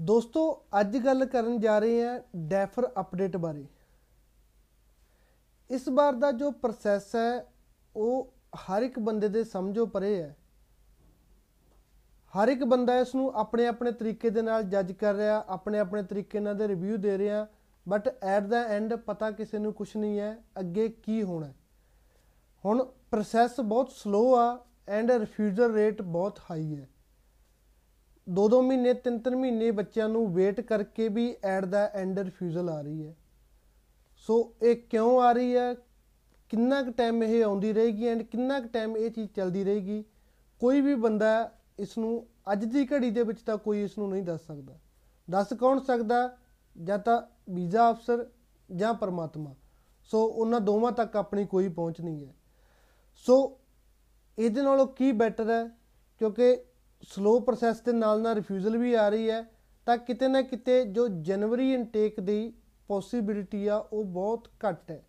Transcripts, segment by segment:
ਦੋਸਤੋ, ਅੱਜ ਗੱਲ ਕਰਨ ਜਾ ਰਹੇ ਹਾਂ ਡੈਫਰ ਅਪਡੇਟ ਬਾਰੇ। ਇਸ ਵਾਰ ਦਾ ਜੋ ਪ੍ਰੋਸੈਸ ਹੈ, ਉਹ ਹਰ ਇੱਕ ਬੰਦੇ ਦੇ ਸਮਝੋ ਪਰੇ ਹੈ। ਹਰ ਇੱਕ ਬੰਦਾ ਇਸ ਨੂੰ ਆਪਣੇ ਆਪਣੇ ਤਰੀਕੇ ਦੇ ਨਾਲ ਜੱਜ ਕਰ ਰਿਹਾ ਆਪਣੇ ਆਪਣੇ ਤਰੀਕੇ ਨਾਲ ਦੇ ਰਿਵਿਊ ਦੇ ਰਿਹਾ ਬਟ ਐਟ ਦਾ ਐਂਡ ਪਤਾ ਕਿਸੇ ਨੂੰ ਕੁਝ ਨਹੀਂ ਹੈ, ਅੱਗੇ ਕੀ ਹੋਣਾ ਹੈ। ਹੁਣ ਪ੍ਰੋਸੈਸ ਬਹੁਤ ਸਲੋ ਆ ਐਂਡ ਰਿਫਿਊਜ਼ਲ ਰੇਟ ਬਹੁਤ ਹਾਈ ਹੈ। ਦੋ ਦੋ ਮਹੀਨੇ ਤਿੰਨ ਤਿੰਨ ਮਹੀਨੇ ਬੱਚਿਆਂ ਨੂੰ ਵੇਟ ਕਰਕੇ ਵੀ ਐਟ ਦਾ ਐਂਡ ਰਿਫਿਊਜ਼ਲ ਆ ਰਹੀ ਹੈ। ਸੋ ਇਹ ਕਿਉਂ ਆ ਰਹੀ ਹੈ? ਕਿੰਨਾ ਕੁ ਟਾਈਮ ਇਹ ਆਉਂਦੀ ਰਹੇਗੀ ਐਂਡ ਕਿੰਨਾ ਕੁ ਟਾਈਮ ਇਹ ਚੀਜ਼ ਚੱਲਦੀ ਰਹੇਗੀ? ਕੋਈ ਵੀ ਬੰਦਾ ਇਸ ਨੂੰ ਅੱਜ ਦੀ ਘੜੀ ਦੇ ਵਿੱਚ ਤਾਂ ਕੋਈ ਇਸ ਨੂੰ ਨਹੀਂ ਦੱਸ ਸਕਦਾ। ਦੱਸ ਕੌਣ ਸਕਦਾ? ਜਾਂ ਤਾਂ ਵੀਜ਼ਾ ਅਫਸਰ ਜਾਂ ਪਰਮਾਤਮਾ। ਸੋ ਉਹਨਾਂ ਦੋਵਾਂ ਤੱਕ ਆਪਣੀ ਕੋਈ ਪਹੁੰਚ ਨਹੀਂ ਹੈ। ਸੋ ਇਹਦੇ ਨਾਲੋਂ ਕੀ ਬੈਟਰ ਹੈ? ਕਿਉਂਕਿ ਸਲੋ ਪ੍ਰੋਸੈਸ ਦੇ ਨਾਲ ਨਾਲ ਰਿਫਿਊਜ਼ਲ ਵੀ ਆ ਰਹੀ ਹੈ, ਤਾਂ ਕਿਤੇ ਨਾ ਕਿਤੇ ਜੋ ਜਨਵਰੀ ਇਨਟੇਕ ਦੀ ਪੋਸਿਬਿਲਿਟੀ ਆ, ਉਹ ਬਹੁਤ ਘੱਟ ਹੈ।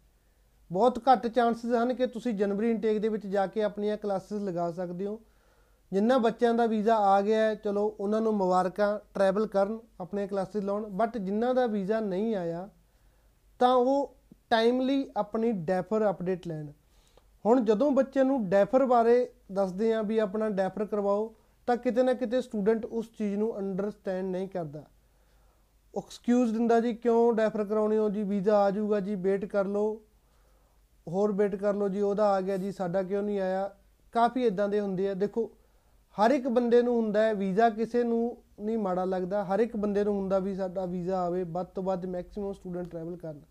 ਬਹੁਤ ਘੱਟ ਚਾਂਸਸ ਹਨ ਕਿ ਤੁਸੀਂ ਜਨਵਰੀ ਇਨਟੇਕ ਦੇ ਵਿੱਚ ਜਾ ਕੇ ਆਪਣੀਆਂ ਕਲਾਸਿਸ ਲਗਾ ਸਕਦੇ ਹੋ। ਜਿੰਨਾ ਬੱਚਿਆਂ ਦਾ ਵੀਜ਼ਾ ਆ ਗਿਆ ਹੈ, ਚਲੋ ਉਹਨਾਂ ਨੂੰ ਮੁਬਾਰਕਾਂ ਟਰੈਵਲ ਕਰਨ, ਆਪਣੇ ਕਲਾਸਿਸ ਲਾਉਣ ਬਟ ਜਿਨ੍ਹਾਂ ਦਾ ਵੀਜ਼ਾ ਨਹੀਂ ਆਇਆ, ਤਾਂ ਉਹ ਟਾਈਮਲੀ ਆਪਣੀ ਡੈਫਰ ਅਪਡੇਟ ਲੈਣ। ਹੁਣ ਜਦੋਂ ਬੱਚੇ ਨੂੰ ਡੈਫਰ ਬਾਰੇ ਦੱਸਦੇ ਆ ਵੀ ਆਪਣਾ ਡੈਫਰ ਕਰਵਾਓ ਤਾਂ ਕਿਤੇ ਨਾ ਕਿਤੇ ਸਟੂਡੈਂਟ ਉਸ ਚੀਜ਼ ਨੂੰ ਅੰਡਰਸਟੈਂਡ ਨਹੀਂ ਕਰਦਾ। ਐਕਸਕਿਊਜ਼ ਦਿੰਦਾ ਜੀ, ਕਿਉਂ ਡੈਫਰ ਕਰਾਉਣੀ ਹੋ ਜੀ? ਵੀਜ਼ਾ ਆ ਜਾਊਗਾ ਜੀ ਵੇਟ ਕਰ ਲਓ। ਹੋਰ ਵੇਟ ਕਰ ਲਓ ਜੀ, ਉਹਦਾ ਆ ਗਿਆ ਜੀ, ਸਾਡਾ ਕਿਉਂ ਨਹੀਂ ਆਇਆ? ਕਾਫੀ ਇਦਾਂ ਦੇ ਹੁੰਦੇ ਆ। ਦੇਖੋ, ਹਰ ਇੱਕ ਬੰਦੇ ਨੂੰ ਹੁੰਦਾ ਹੈ ਵੀਜ਼ਾ ਕਿਸੇ ਨੂੰ ਨਹੀਂ ਮਾੜਾ ਲੱਗਦਾ। ਹਰ ਇੱਕ ਬੰਦੇ ਨੂੰ ਹੁੰਦਾ ਵੀ ਸਾਡਾ ਵੀਜ਼ਾ ਆਵੇ, ਵੱਧ ਤੋਂ ਵੱਧ ਮੈਕਸਿਮਮ ਸਟੂਡੈਂਟ ਟਰੈਵਲ ਕਰਨ।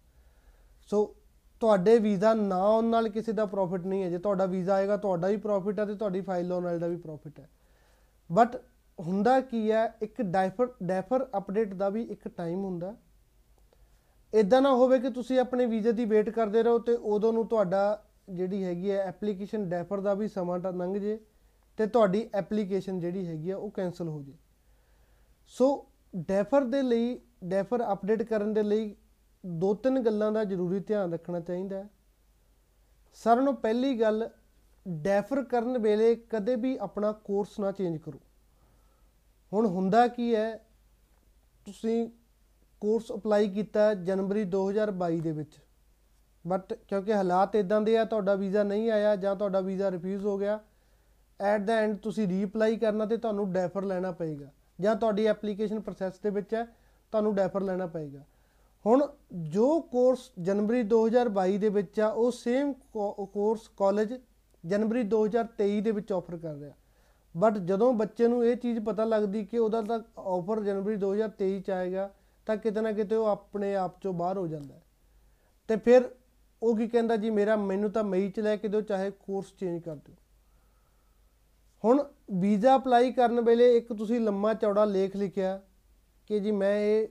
ਸੋ ਤੁਹਾਡੇ ਵੀਜ਼ਾ ਨਾ ਆਉਣ ਨਾਲ ਕਿਸੇ ਦਾ ਪ੍ਰੋਫਿਟ ਨਹੀਂ ਹੈ। ਜੇ ਤੁਹਾਡਾ ਵੀਜ਼ਾ ਆਏਗਾ, ਤੁਹਾਡਾ ਵੀ ਪ੍ਰੋਫਿਟ ਹੈ ਤੇ ਤੁਹਾਡੀ ਫਾਈਲ ਲਾਉਣ ਵਾਲੇ ਦਾ ਵੀ ਪ੍ਰੋਫਿਟ ਹੈ। ਬਟ ਹੁੰਦਾ ਕੀ ਹੈ? ਇੱਕ ਡਾਈਫਰ ਡੈਫਰ ਅਪਡੇਟ ਦਾ ਵੀ ਇੱਕ ਟਾਈਮ ਹੁੰਦਾ। ਇਦਾਂ ਨਾ ਹੋਵੇ ਕਿ ਤੁਸੀਂ ਆਪਣੇ ਵੀਜ਼ੇ ਦੀ ਵੇਟ ਕਰਦੇ ਰਹੋ ਤੇ ਉਦੋਂ ਨੂੰ ਤੁਹਾਡਾ ਜਿਹੜੀ ਹੈਗੀ ਹੈ ਐਪਲੀਕੇਸ਼ਨ ਡੈਫਰ ਦਾ ਵੀ ਸਮਾਂ ਤਾਂ ਲੰਘ ਜੇ ਤੇ ਤੁਹਾਡੀ ਐਪਲੀਕੇਸ਼ਨ ਜਿਹੜੀ ਹੈਗੀ ਆ ਉਹ ਕੈਨਸਲ ਹੋ ਜੇ। ਸੋ ਡੈਫਰ ਦੇ ਲਈ ਡੈਫਰ ਅਪਡੇਟ ਕਰਨ ਦੇ ਲਈ ਦੋ ਤਿੰਨ ਗੱਲਾਂ ਦਾ ਜ਼ਰੂਰੀ ਧਿਆਨ ਰੱਖਣਾ ਚਾਹੀਦਾ। ਹੈ ਸਾਰਿਆਂ ਨੂੰ ਪਹਿਲੀ ਗੱਲ ਡੈਫਰ ਕਰਨ ਵੇਲੇ ਕਦੇ ਵੀ ਆਪਣਾ ਕੋਰਸ ਨਾ ਚੇਂਜ ਕਰੋ। ਹੁਣ ਹੁੰਦਾ ਕੀ ਹੈ, ਤੁਸੀਂ ਕੋਰਸ ਅਪਲਾਈ ਕੀਤਾ ਜਨਵਰੀ 2022 ਦੇ ਵਿੱਚ, ਬਟ ਕਿਉਂਕਿ ਹਾਲਾਤ ਇਦਾਂ ਦੇ ਆ, ਤੁਹਾਡਾ ਵੀਜ਼ਾ ਨਹੀਂ ਆਇਆ ਜਾਂ ਤੁਹਾਡਾ ਵੀਜ਼ਾ ਰਿਫਿਊਜ਼ ਹੋ ਗਿਆ, ਐਟ ਦਾ ਐਂਡ ਤੁਸੀਂ ਰੀਅਪਲਾਈ ਕਰਨਾ ਤੇ ਤੁਹਾਨੂੰ ਡੈਫਰ ਲੈਣਾ ਪਏਗਾ। ਜਾਂ ਤੁਹਾਡੀ ਐਪਲੀਕੇਸ਼ਨ ਪ੍ਰੋਸੈਸ ਦੇ ਵਿੱਚ ਹੈ, ਤੁਹਾਨੂੰ ਡੈਫਰ ਲੈਣਾ ਪਏਗਾ। ਹੁਣ ਜੋ ਕੋਰਸ ਜਨਵਰੀ 2022 ਦੇ ਵਿੱਚ ਆ, ਉਹ ਸੇਮ ਕੋਰਸ ਕਾਲਜ ਜਨਵਰੀ 2023 ਦੇ ਵਿੱਚ ਆਫਰ ਕਰ ਰਿਹਾ। ਬਟ ਜਦੋਂ ਬੱਚੇ ਨੂੰ ਇਹ ਚੀਜ਼ ਪਤਾ ਲੱਗਦੀ ਕਿ ਉਹਦਾ ਤਾਂ ਆਫਰ ਜਨਵਰੀ 2023 ਚ ਆਏਗਾ, ਤਾਂ ਕਿਤੇ ਨਾ ਕਿਤੇ ਉਹ ਆਪਣੇ ਆਪ ਚੋਂ ਬਾਹਰ ਹੋ ਜਾਂਦਾ ਹੈ। ਤੇ ਫਿਰ ਉਹ ਕੀ ਕਹਿੰਦਾ, ਜੀ ਮੇਰਾ, ਮੈਨੂੰ ਤਾਂ ਮਈ ਚ ਲੈ ਕੇ ਦਿਓ, ਚਾਹੇ ਕੋਰਸ ਚੇਂਜ ਕਰ ਦਿਓ। ਹੁਣ ਵੀਜ਼ਾ ਅਪਲਾਈ ਕਰਨ ਵੇਲੇ ਇੱਕ ਤੁਸੀਂ ਲੰਮਾ ਚੌੜਾ ਲੇਖ ਲਿਖਿਆ ਕਿ ਜੀ ਮੈਂ ਇਹ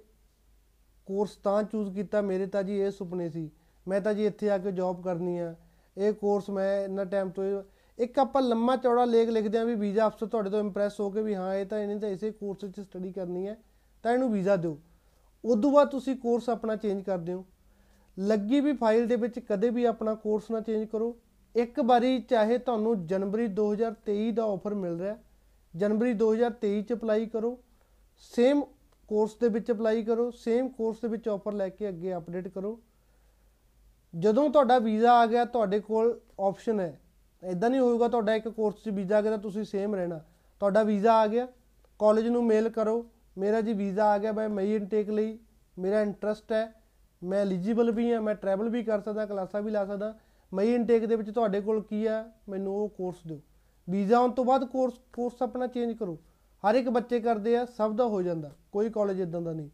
ਕੋਰਸ ਤਾਂ ਚੂਜ਼ ਕੀਤਾ, ਮੇਰੇ ਤਾਂ ਜੀ ਇਹ ਸੁਪਨੇ ਸੀ। ਮੈਂ ਤਾਂ ਜੀ ਇੱਥੇ ਆ ਕੇ ਜੌਬ ਕਰਨੀ ਆ। ਇਹ ਕੋਰਸ ਮੈਂ ਇੰਨਾ ਟਾਈਮ ਤੋਂ ਇੱਕ ਆਪਾਂ ਲੰਮਾ ਚੌੜਾ ਲੇਖ ਲਿਖਦੇ ਆ ਵੀ ਵੀਜ਼ਾ ਅਫਸਰ ਤੁਹਾਡੇ ਤੋਂ ਇੰਪ੍ਰੈਸ ਹੋ ਕੇ ਵੀ ਹਾਂ, ਇਹ ਤਾਂ ਇਹਨੇ ਤਾਂ ਇਸੇ ਕੋਰਸ ਵਿੱਚ ਸਟੱਡੀ ਕਰਨੀ ਹੈ, ਤਾਂ ਇਹਨੂੰ ਵੀਜ਼ਾ ਦਿਓ। ਉਦੋਂ ਬਾਅਦ ਤੁਸੀਂ ਕੋਰਸ ਆਪਣਾ ਚੇਂਜ ਕਰ ਦਿਓ। ਲੱਗੀ ਵੀ ਫਾਈਲ ਦੇ ਵਿੱਚ ਕਦੇ ਵੀ ਆਪਣਾ ਕੋਰਸ ਨਾ ਚੇਂਜ ਕਰੋ। ਇੱਕ ਵਾਰੀ ਚਾਹੇ ਤੁਹਾਨੂੰ ਜਨਵਰੀ 2023 ਦਾ ਆਫਰ ਮਿਲ ਰਿਹਾ, ਜਨਵਰੀ 2023 ਚ ਅਪਲਾਈ ਕਰੋ। ਸੇਮ ਕੋਰਸ ਦੇ ਵਿੱਚ ਅਪਲਾਈ ਕਰੋ ਸੇਮ ਕੋਰਸ ਦੇ ਵਿੱਚ ਆਫਰ ਲੈ ਕੇ ਅੱਗੇ ਅਪਡੇਟ ਕਰੋ। ਜਦੋਂ ਤੁਹਾਡਾ ਵੀਜ਼ਾ ਆ ਗਿਆ, ਤੁਹਾਡੇ ਕੋਲ ਆਪਸ਼ਨ ਹੈ। ਇਦਾਂ ਨਹੀਂ ਹੋਊਗਾ ਤੁਹਾਡਾ ਇੱਕ ਕੋਰਸ 'ਚ ਵੀਜ਼ਾ ਆ ਗਿਆ ਤਾਂ ਤੁਸੀਂ ਸੇਮ ਰਹਿਣਾ। ਤੁਹਾਡਾ ਵੀਜ਼ਾ ਆ ਗਿਆ ਕਾਲਜ ਨੂੰ ਮੇਲ ਕਰੋ, ਮੇਰਾ ਜੀ ਵੀਜ਼ਾ ਆ ਗਿਆ, ਮੈਂ ਮਈ ਇਨਟੇਕ ਲਈ, ਮੇਰਾ ਇੰਟਰਸਟ ਹੈ, ਮੈਂ ਐਲੀਜੀਬਲ ਵੀ ਹਾਂ, ਮੈਂ ਟਰੈਵਲ ਵੀ ਕਰ ਸਕਦਾ, ਕਲਾਸਾਂ ਵੀ ਲਾ ਸਕਦਾ। ਮਈ ਇਨਟੇਕ ਦੇ ਵਿੱਚ ਤੁਹਾਡੇ ਕੋਲ ਕੀ ਆ, ਮੈਨੂੰ ਉਹ ਕੋਰਸ ਦਿਓ। ਵੀਜ਼ਾ ਆਉਣ ਤੋਂ ਬਾਅਦ ਕੋਰਸ ਕੋਰਸ ਆਪਣਾ ਚੇਂਜ ਕਰੋ। ਹਰ ਇੱਕ ਬੱਚੇ ਕਰਦੇ ਆ, ਸਭ ਦਾ ਹੋ ਜਾਂਦਾ, ਕੋਈ ਕਾਲਜ ਇਦਾਂ ਦਾ ਨਹੀਂ।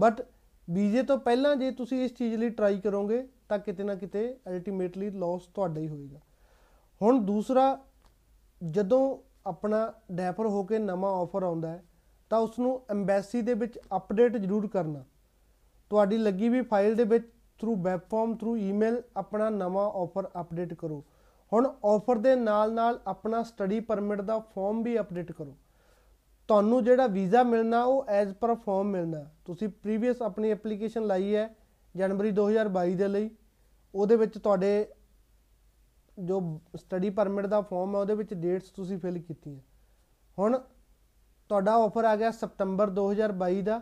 ਬਟ ਵੀਜ਼ੇ ਤੋਂ ਪਹਿਲਾਂ ਜੇ ਤੁਸੀਂ ਇਸ ਚੀਜ਼ ਲਈ ਟਰਾਈ ਕਰੋਗੇ ਤਾਂ ਕਿਤੇ ਨਾ ਕਿਤੇ ਅਲਟੀਮੇਟਲੀ ਲਾਸ ਤੁਹਾਡਾ ਹੀ ਹੋਏਗਾ। ਹੁਣ ਦੂਸਰਾ, ਜਦੋਂ ਆਪਣਾ ਡੈਫਰ ਹੋ ਕੇ ਨਵਾਂ ਆਫਰ ਆਉਂਦਾ ਹੈ, ਤਾਂ ਉਸ ਨੂੰ ਐਮਬੈਸੀ ਦੇ ਵਿੱਚ ਅਪਡੇਟ ਜ਼ਰੂਰ ਕਰਨਾ। ਤੁਹਾਡੀ ਲੱਗੀ ਵੀ ਫਾਈਲ ਦੇ ਵਿੱਚ through web form through email ਆਪਣਾ ਨਵਾਂ ਆਫਰ ਅਪਡੇਟ ਕਰੋ। ਹੁਣ ਆਫਰ ਦੇ ਨਾਲ ਨਾਲ ਆਪਣਾ ਸਟੱਡੀ ਪਰਮਿਟ ਦਾ ਫਾਰਮ ਵੀ ਅਪਡੇਟ ਕਰੋ। ਤੁਹਾਨੂੰ ਜਿਹੜਾ ਵੀਜ਼ਾ ਮਿਲਣਾ, ਉਹ ਐਜ਼ ਪਰ ਫਾਰਮ ਮਿਲਣਾ। ਤੁਸੀਂ ਪ੍ਰੀਵੀਅਸ ਆਪਣੀ ਐਪਲੀਕੇਸ਼ਨ ਲਾਈ ਹੈ ਜਨਵਰੀ 2022 ਦੇ ਲਈ। ਉਹਦੇ ਵਿੱਚ ਤੁਹਾਡੇ ਜੋ ਸਟੱਡੀ ਪਰਮਿਟ ਦਾ ਫਾਰਮ ਹੈ, ਉਹਦੇ ਵਿੱਚ ਡੇਟਸ ਤੁਸੀਂ ਫਿਲ ਕੀਤੀਆਂ। ਹੁਣ ਤੁਹਾਡਾ ਆਫਰ ਆ ਗਿਆ ਸਤੰਬਰ 2022 ਦਾ,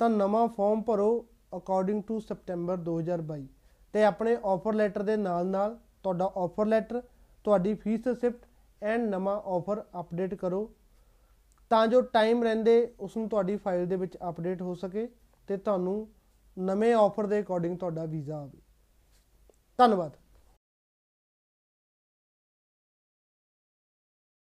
ਤਾਂ ਨਵਾਂ ਫਾਰਮ ਭਰੋ ਅਕੋਰਡਿੰਗ ਟੂ ਸਪਟੈਂਬਰ 2022 ਤੇ ਆਪਣੇ ਆਫਰ ਲੈਟਰ ਦੇ ਨਾਲ ਨਾਲ ਤੁਹਾਡਾ ਆਫਰ ਲੈਟਰ ਤੁਹਾਡੀ ਫੀਸ ਰਿਸਿਪਟ ਐਂਡ ਨਵਾਂ ਆਫਰ ਅਪਡੇਟ ਕਰੋ, ਤਾਂ ਜੋ ਟਾਈਮ ਰਹਿੰਦੇ ਉਸ ਨੂੰ ਤੁਹਾਡੀ ਫਾਈਲ ਦੇ ਵਿੱਚ ਅਪਡੇਟ ਹੋ ਸਕੇ ਤੇ ਤੁਹਾਨੂੰ ਨਵੇਂ ਆਫਰ ਦੇ ਅਕੋਰਡਿੰਗ ਤੁਹਾਡਾ ਵੀਜ਼ਾ ਆਵੇ। ਧੰਨਵਾਦ।